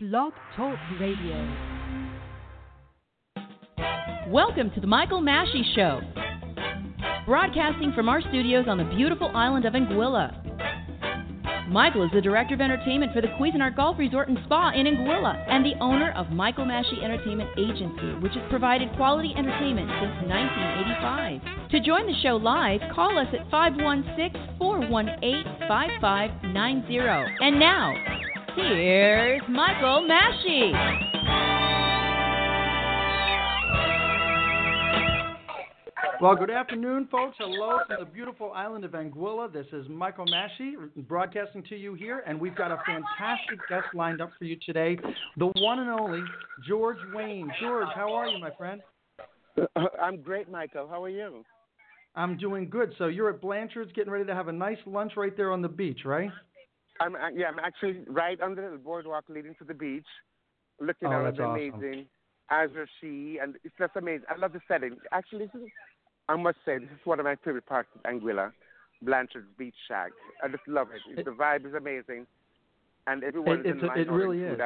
Blog Talk Radio. Welcome to the Michael Masci Show, broadcasting from our studios on the beautiful island of Anguilla. Michael is the Director of Entertainment for the Cuisinart Golf Resort and Spa in Anguilla and the owner of Michael Masci Entertainment Agency, which has provided quality entertainment since 1985. To join the show live, call us at 516 418 5590. And now, Here's Michael Masci. Well, good afternoon, folks. Hello from the beautiful island of Anguilla. This is Michael Masci broadcasting to you here, and we've got a fantastic guest lined up for you today the one and only George Wayne. George, how are you, my friend? I'm great, Michael. How are you? I'm doing good. So you're at Blanchard's getting ready to have a nice lunch right there on the beach, right? I'm yeah, I'm actually right under the boardwalk leading to the beach, looking Oh, out at the awesome. amazing Azure Sea, and it's just amazing. I love the setting. Actually, this is, I must say, this is one of my favorite parts of Anguilla, Blanchard's Beach Shack. I just love it. It- the vibe is amazing, and everyone It- is in line it really is.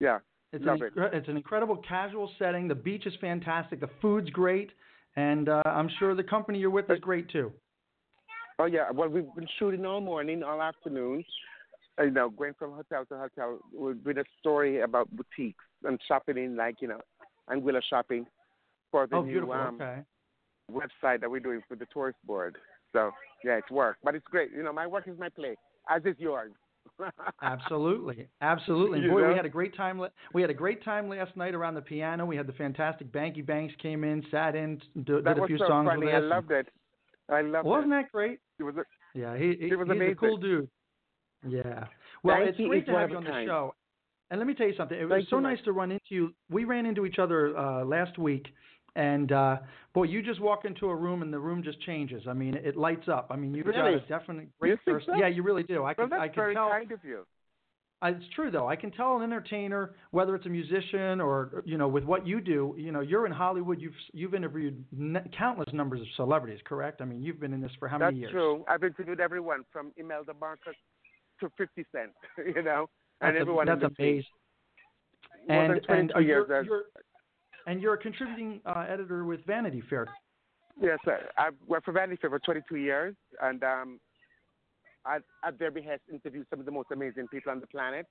Yeah, It's an, it. it's an incredible casual setting. The beach is fantastic. The food's great, and uh, I'm sure the company you're with is great too. Oh yeah. Well, we've been shooting all morning, all afternoon. Uh, You know, going from hotel to hotel. We're doing a story about boutiques and shopping in, like you know, Anguilla shopping for the oh, new um, okay. website that we're doing for the tourist board. So yeah, it's work, but it's great. You know, my work is my play, as is yours. Absolutely, absolutely. You Boy, we had a great time. We had a great time last night around the piano. We had the fantastic Bankie Banx came in, sat in, d- did a few so songs funny. with I loved it. I loved it. Wasn't it. that great? It was a, Yeah, he, he It was he's amazing. a cool dude. Yeah. Well, Banky it's great to have you on the show. And let me tell you something. It was Thank so nice Mike. to run into you. We ran into each other uh, last week, and uh, boy, you just walk into a room and the room just changes. I mean, it lights up. I mean, you've got a definite great You first. so? Yeah, you really do. I well, can I can very tell. kind of you. It's true though. I can tell an entertainer, whether it's a musician or you know, with what you do. You know, you're in Hollywood. You've you've interviewed n- countless numbers of celebrities, correct? I mean, you've been in this for how That's many years? That's true. I've interviewed everyone from Imelda Marcos to 50 Cent. You know, and That's, everyone. that's in between. amazing. And 22 and years. you're, you're and you're a contributing uh, editor with Vanity Fair. Yes, sir. I've worked for Vanity Fair for 22 years, and um, I, at their behest, interviewed some of the most amazing people on the planet.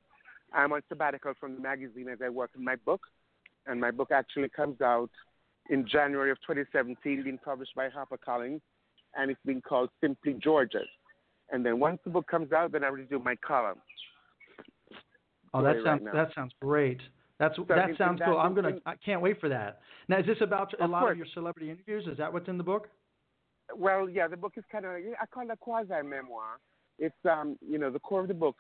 I'm on sabbatical from the magazine as I work on my book, and my book actually comes out in January of 2017, being published by HarperCollins, and it's been called Simply Georgia. And then once the book comes out, then I will do my column. Oh, that sounds now. that sounds great. That's So that sounds that- cool. I'm gonna. I can't wait for that. Now, is this about a lot course. of your celebrity interviews? Is that what's in the book? Well, yeah, the book is kind of I call it a quasi memoir. It's um, you know, the core of the book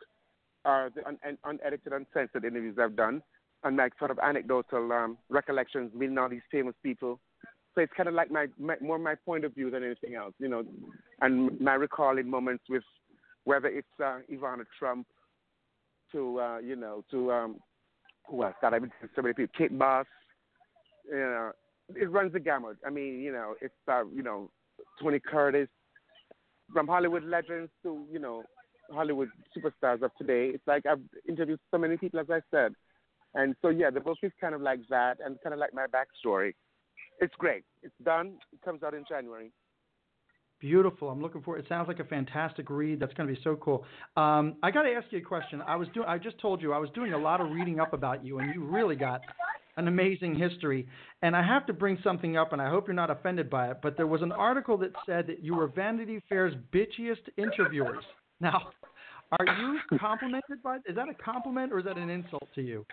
are the un- un- unedited, uncensored interviews I've done, and like sort of anecdotal um, recollections, meeting all these famous people. So it's kind of like my, my more my point of view than anything else, you know, and my recalling moments with whether it's uh, Ivana Trump to uh, you know to um, who else? God, I've been to so many people. Kate Moss, you know, it runs the gamut. I mean, you know, it's uh, you know, Tony Curtis, from Hollywood legends to you know, Hollywood superstars of today. It's like I've interviewed so many people, as I said, and so yeah, the book is kind of like that, and kind of like my backstory. It's great. It's done. It comes out in January. Beautiful. I'm looking for. It sounds like a fantastic read. That's going to be so cool. Um, I got to ask you a question. I was doing. I just told you I was doing a lot of reading up about you, and you really got an amazing history. And I have to bring something up, and I hope you're not offended by it. But there was an article that said that you were Vanity Fair's bitchiest interviewers. Now, are you complimented by? Is that a compliment or is that an insult to you?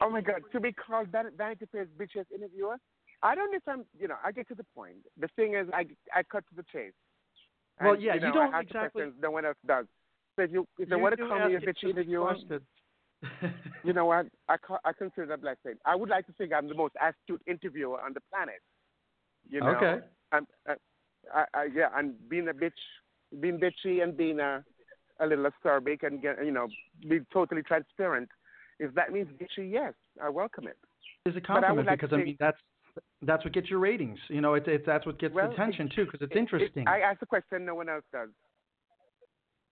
Oh my God! To be called Vanity Fair's bitchiest interviewer, I don't know if I'm. You know, I get to the point. The thing is, I I cut to the chase. Well, And, yeah, you, you know, don't I ask the exactly- no one else does. So if you if they want to call me a bitchy interviewer. You know what? I I consider that blessing. I would like to think I'm the most astute interviewer on the planet. You know. Okay. I'm, I, uh, I, I, yeah, and being a bitch, being bitchy, and being a a little acerbic, and get, you know, be totally transparent. If that means bitchy, yes, I welcome it. it. is a But I compliment like because I mean that's that's what gets your ratings. You know, it's it's that's what gets Well, attention too because it's It- it- interesting. I ask a question no one else does.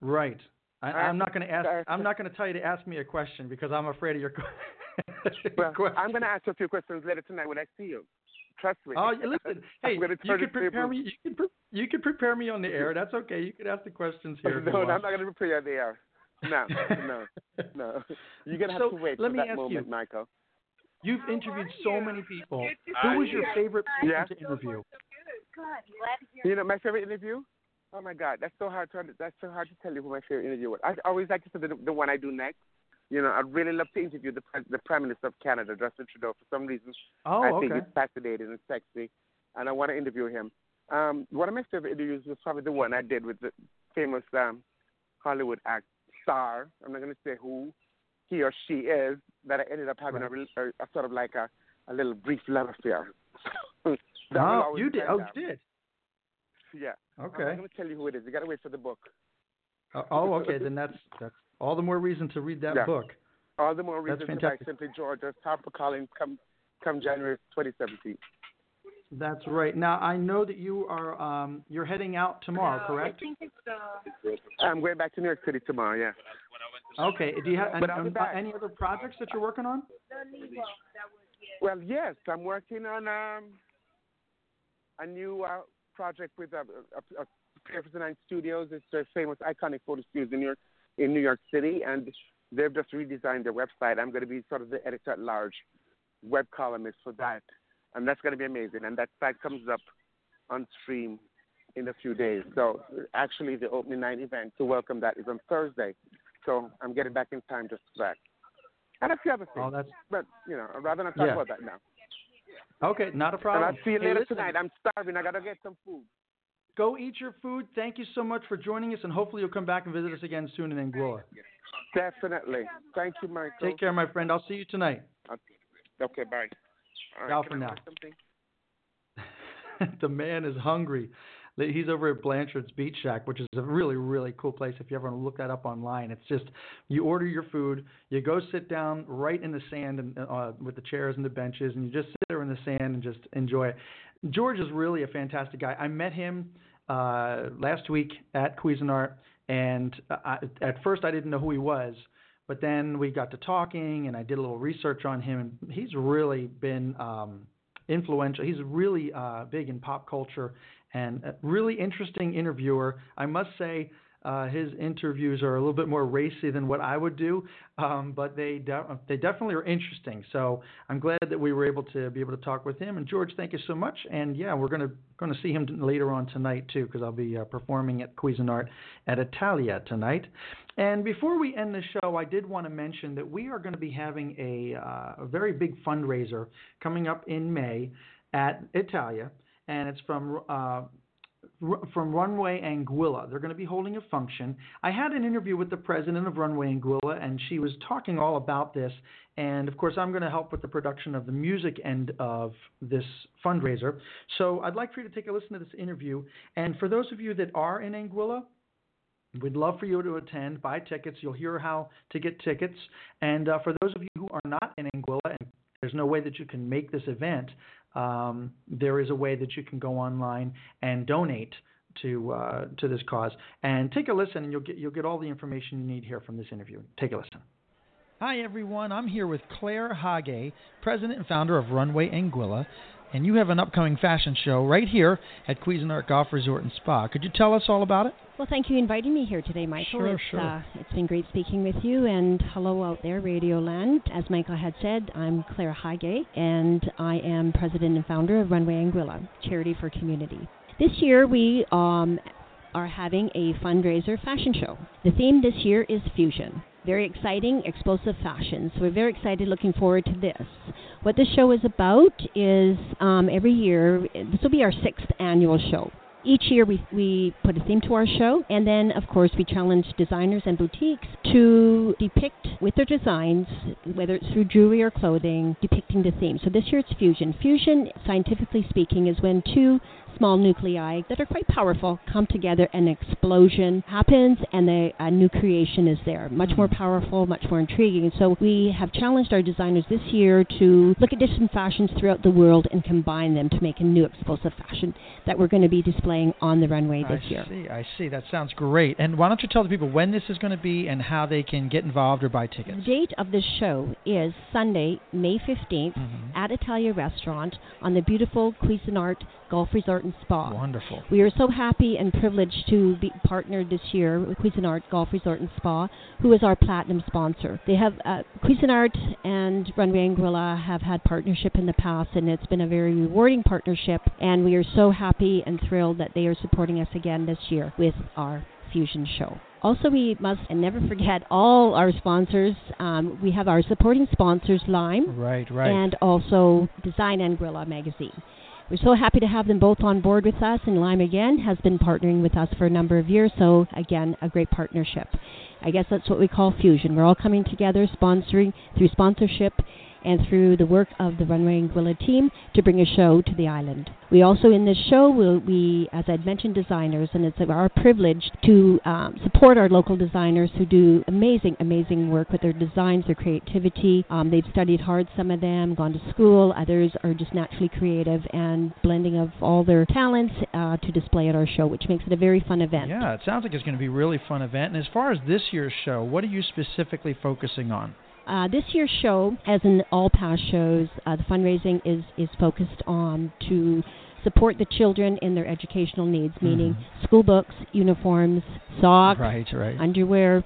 right. I, I'm not going to ask. I'm not going to tell you to ask me a question because I'm afraid of your well, question. I'm going to ask you a few questions later tonight when I see you. Trust me. Oh, listen. Hey, you turn can prepare tables. me. You can pre- you can prepare me on the air. That's okay. You can ask the questions here. if you no. I'm not going to prepare you there. No, no, no. You're going to have So, to wait let for me that ask moment, you. Michael. You've interviewed so many people. Who was your favorite person Yeah. to interview? You know, my favorite interview? Oh my God, that's so hard to that's so hard to tell you who my favorite interview was. I always like to say the, the one I do next. You know, I'd really love to interview the the Prime Minister of Canada, Justin Trudeau. For some reason, Oh, I okay. think he's fascinating and sexy, and I want to interview him. Um, one of my favorite interviews was probably the one I did with the famous um, Hollywood act star. I'm not going to say who he or she is. That I ended up having a, real- a, a sort of like a, a little brief love affair. Oh, you did. Oh, you did. Yeah. I'm Okay. not going to tell you who it is. You got to wait for the book. Oh, oh, okay. Then that's that's all the more reason to read that Yeah. book. All the more That's reason to buy fantastic. Simply Georgia, Harper Collins, come come January 2017. That's right. Now I know that you are um you're heading out tomorrow, correct? I'm going back to New York City tomorrow. Yeah. Okay. Do you have any, um, any other projects that you're working on? Well, yes, I'm working on um, a new uh, project with uh, a, a, a Pier 59 Studios. It's a famous, iconic photo studios in New York, in New York City, and they've just redesigned their website. I'm going to be sort of the editor at large, web columnist for that, and that's going to be amazing. And that site comes up on stream in a few days. So actually, the opening night event to welcome that is on Thursday. So I'm getting back in time just for that. And a few other things. Oh, that's But, you know, I'd rather not talk Yeah. about that now. Okay. Not a And problem. I'll see you later tonight. I'm starving. I got to get some food. Go eat your food. Thank you so much for joining us, and hopefully you'll come back and visit us again soon in Anguilla. Definitely. Thank you, Michael. Take care, my friend. I'll see you tonight. Okay, bye. All right, Ciao for now. the man is hungry. He's over at Blanchard's Beach Shack, which is a really, really cool place. If you ever want to look that up online, it's just you order your food, you go sit down right in the sand and uh, with the chairs and the benches, and you just sit there in the sand and just enjoy it. George is really a fantastic guy. I met him uh, last week at Cuisinart, and I, at first I didn't know who he was, but then we got to talking, and I did a little research on him, and he's really been um, influential. He's really uh, big in pop culture and a really interesting interviewer. I must say, uh, his interviews are a little bit more racy than what I would do, um, but they de- they definitely are interesting. So I'm glad that we were able to be able to talk with him. And George, thank you so much. And yeah, we're gonna gonna see him later on tonight too, because I'll be uh, performing at Cuisinart at Italia tonight. And before we end the show, I did want to mention that we are going to be having a, uh, a very big fundraiser coming up in May at Italia, and it's from uh, from Runway Anguilla. They're going to be holding a function. I had an interview with the president of Runway Anguilla, and she was talking all about this. And of course, I'm going to help with the production of the music end of this fundraiser. So I'd like for you to take a listen to this interview. And for those of you that are in Anguilla, We'd love for you to attend, buy tickets. You'll hear how to get tickets. And uh, for those of you who are not in Anguilla there's no way that you can make this event, um, there is a way that you can go online and donate to uh, to this cause. And take a listen, and you'll get you'll get all the information you need here from this interview. Take a listen. Hi, everyone. I'm here with Claire Hage, president and founder of Runway Anguilla, and you have an upcoming fashion show right here at Cuisinart Golf Resort and Spa. Could you tell us all about it? Well, thank you for inviting me here today, Michael. Sure, it's, sure. Uh, it's been great speaking with you, and hello out there, Radio Land. As Michael had said, I'm Claire Hage, and I am president and founder of Runway Anguilla, charity for community. This year, we um, are having a fundraiser fashion show. The theme this year is fusion. Very exciting, explosive fashion. So we're very excited, looking forward to this. What this show is about is um, every year, this will be our sixth annual show. Each year we, we put a theme to our show, and then, of course, we challenge designers and boutiques to depict with their designs, whether it's through jewelry or clothing, depicting the theme. So this year it's fusion. Fusion, scientifically speaking, is when two small nuclei that are quite powerful come together and an explosion happens and the, a new creation is there. Much more powerful, much more intriguing. So we have challenged our designers this year to look at different fashions throughout the world and combine them to make a new explosive fashion that we're going to be displaying on the runway this I year. I see, I see. That sounds great. And why don't you tell the people when this is going to be and how they can get involved or buy tickets? The date of this show is Sunday, May 15th Mhm. at Italia Restaurant on the beautiful Cuisinart Golf Resort and Spa. Wonderful. We are so happy and privileged to be partnered this year with Cuisinart Golf Resort and Spa, who is our platinum sponsor. They have uh, Cuisinart and Runway Anguilla have had partnership in the past, and it's been a very rewarding partnership. And we are so happy and thrilled that they are supporting us again this year with our fusion show. Also, we must and never forget all our sponsors. Um, we have our supporting sponsors, Lime Right, right. and also Design Anguilla magazine. We're so happy to have them both on board with us, and Lime again has been partnering with us for a number of years, so again, a great partnership. I guess that's what we call fusion. We're all coming together, sponsoring through sponsorship and through the work of the Runway Anguilla team to bring a show to the island. We also, in this show, will we, as I'd mentioned, designers, and it's our privilege to um, support our local designers who do amazing, amazing work with their designs, their creativity. Um, they've studied hard, some of them, gone to school, others are just naturally creative and blending of all their talents uh, to display at our show, which makes it a very fun event. Yeah, it sounds like it's going to be a really fun event. And as far as this year's show, what are you specifically focusing on? Uh, this year's show, as in all past shows, uh, the fundraising is, is focused on to support the children in their educational needs, meaning school books, uniforms, socks, Right, right. underwear,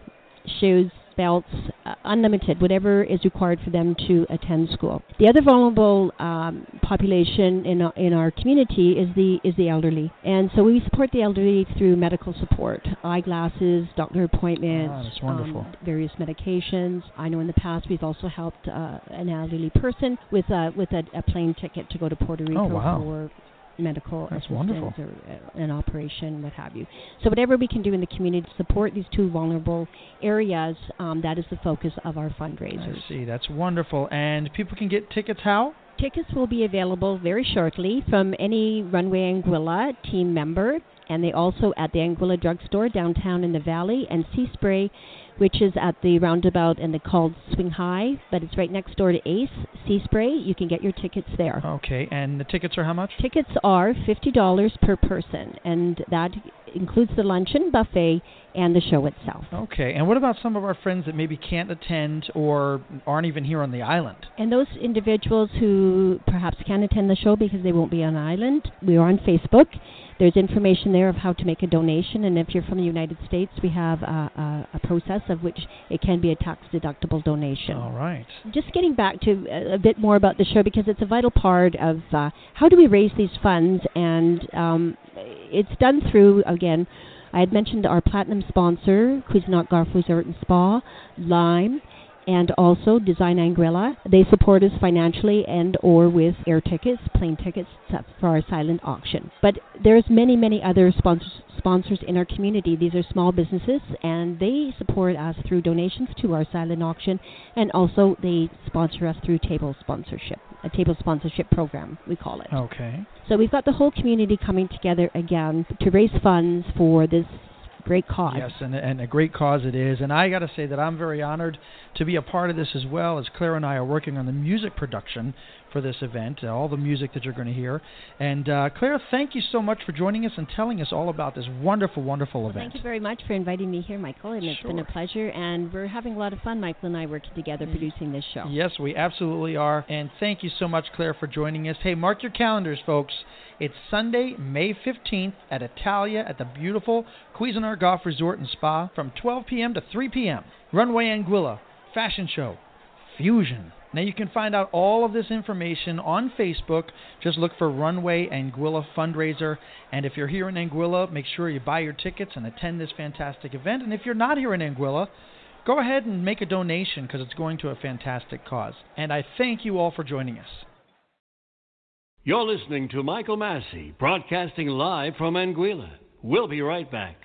shoes, belts, uh, unlimited, whatever is required for them to attend school. The other vulnerable um, population in our, in our community is the is the elderly, and so we support the elderly through medical support, eyeglasses, doctor appointments, Ah, wonderful. um, various medications. I know in the past we've also helped uh, an elderly person with a with a, a plane ticket to go to Puerto Rico Oh, wow. for medical That's assistance wonderful. or uh, an operation, what have you. So whatever we can do in the community to support these two vulnerable areas, um, that is the focus of our fundraisers. I see. That's wonderful. And people can get tickets how? Tickets will be available very shortly from any Runway Anguilla team member, and they also at the Anguilla Drugstore downtown in the Valley, and Sea Spray, which is at the roundabout and they called Swing High, but it's right next door to Ace Sea Spray. You can get your tickets there. Okay. And the tickets are how much? Tickets are fifty dollars per person, and that includes the luncheon buffet and the show itself. Okay. And what about some of our friends that maybe can't attend or aren't even here on the island? And those individuals who perhaps can't attend the show because they won't be on island, we are on Facebook. There's information there of how to make a donation, and if you're from the United States, we have a, a, a process of which it can be a tax-deductible donation. All right. Just getting back to a, a bit more about the show because it's a vital part of uh, how do we raise these funds, and um, it's done through again. I had mentioned our platinum sponsor, Cuisinart Golf Resort and Spa, Lime, and also Design Anguilla. They support us financially and or with air tickets, plane tickets for our silent auction. But there's many, many other sponsors sponsors in our community. These are small businesses and they support us through donations to our silent auction and also they sponsor us through table sponsorship, a table sponsorship program, we call it. Okay. So we've got the whole community coming together again to raise funds for this great cause. Yes, and, and a great cause it is. And I got to say that I'm very honored to be a part of this as well, as Claire and I are working on the music production for this event, uh, all the music that you're going to hear. And uh, Claire, thank you so much for joining us and telling us all about this wonderful, wonderful Well, event. thank you very much for inviting me here, Michael, and it's been a pleasure. And we're having a lot of fun, Michael and I, working together producing this show. Yes, we absolutely are. And thank you so much, Claire, for joining us. Hey, mark your calendars, folks. It's Sunday, May 15th at Italia at the beautiful Cuisinart Golf Resort and Spa from 12 p.m. to 3 p.m. Runway Anguilla, fashion show, fusion. Now you can find out all of this information on Facebook. Just look for Runway Anguilla Fundraiser. And if you're here in Anguilla, make sure you buy your tickets and attend this fantastic event. And if you're not here in Anguilla, go ahead and make a donation because it's going to a fantastic cause. And I thank you all for joining us. You're listening to Michael Masci, broadcasting live from Anguilla. We'll be right back.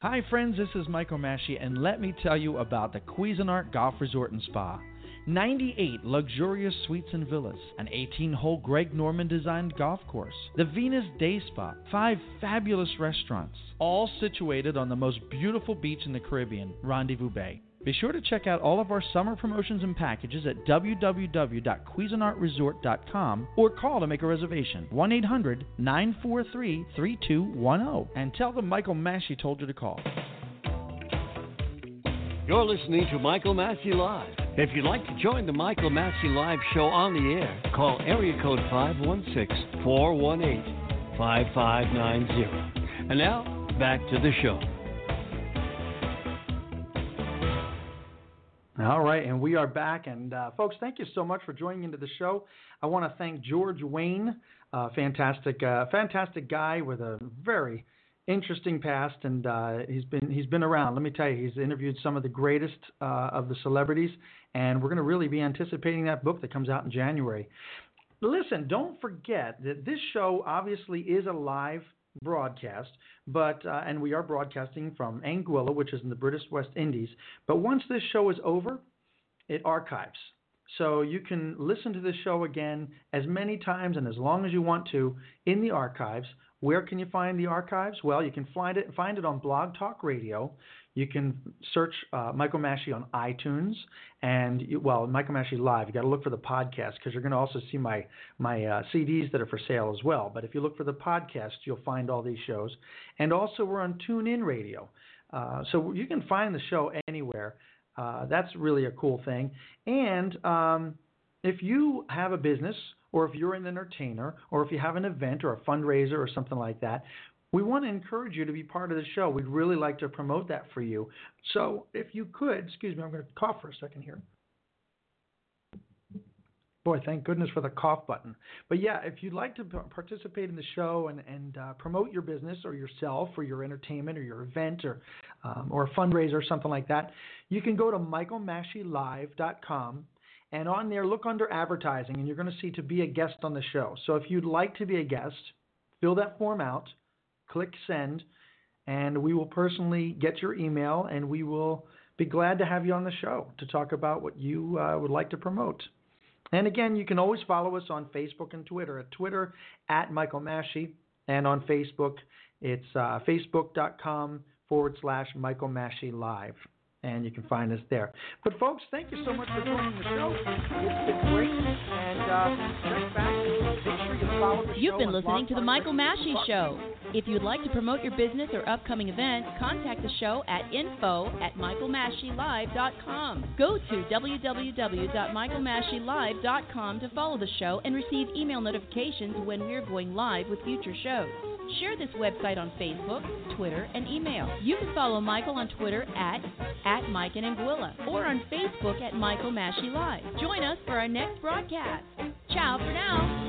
Hi, friends, this is Michael Masci, and let me tell you about the Cuisinart Golf Resort and Spa. 98 luxurious suites and villas, an 18 hole Greg Norman designed golf course, the Venus Day Spa, five fabulous restaurants, all situated on the most beautiful beach in the Caribbean, Rendezvous Bay. Be sure to check out all of our summer promotions and packages at www.cuisinartresort.com or call to make a reservation 1 800 943 3210 and tell them Michael Masci told you to call. You're listening to Michael Masci Live. If you'd like to join the Michael Masci Live show on the air, call area code 516 418 5590. And now, back to the show. All right, and we are back. And uh, folks, thank you so much for joining into the show. I want to thank George Wayne, uh, fantastic, uh, fantastic guy with a very interesting past, and uh, he's been he's been around. Let me tell you, he's interviewed some of the greatest uh, of the celebrities, and we're going to really be anticipating that book that comes out in January. Listen, don't forget that this show obviously is a live broadcast, but uh, and we are broadcasting from Anguilla, which is in the British West Indies. But once this show is over, it archives. So you can listen to this show again as many times and as long as you want to in the archives. Where can you find the archives? Well, you can find it find it on Blog Talk Radio. You can search uh, Michael Masci on iTunes, and you, well, Michael Masci Live. You got to look for the podcast because you're going to also see my my uh, CDs that are for sale as well. But if you look for the podcast, you'll find all these shows. And also, we're on TuneIn Radio, uh, so you can find the show anywhere. Uh, that's really a cool thing. And um, if you have a business, or if you're an entertainer, or if you have an event or a fundraiser or something like that, we want to encourage you to be part of the show. We'd really like to promote that for you. So if you could, excuse me, I'm going to cough for a second here. Boy, thank goodness for the cough button. But yeah, if you'd like to participate in the show and, and uh, promote your business or yourself or your entertainment or your event or um, or a fundraiser or something like that, you can go to michaelmascilive.com and on there look under advertising and you're going to see to be a guest on the show. So if you'd like to be a guest, fill that form out, click send, and we will personally get your email and we will be glad to have you on the show to talk about what you uh, would like to promote. And again, you can always follow us on Facebook and Twitter. At Twitter, at Michael Masci, and on Facebook, it's uh, facebook.com forward slash Michael Masci Live. And you can find us there. But, folks, thank you so much for joining the show. It's been great. And uh, check back. Make sure you follow the show. You've been listening to The Michael Masci Show. If you'd like to promote your business or upcoming event, contact the show at info at michaelmascilive.com. Go to www.michaelmascilive.com to follow the show and receive email notifications when we're going live with future shows. Share this website on Facebook, Twitter, and email. You can follow Michael on Twitter at, at Mike and Anguilla or on Facebook at Michael Masci Live. Join us for our next broadcast. Ciao for now.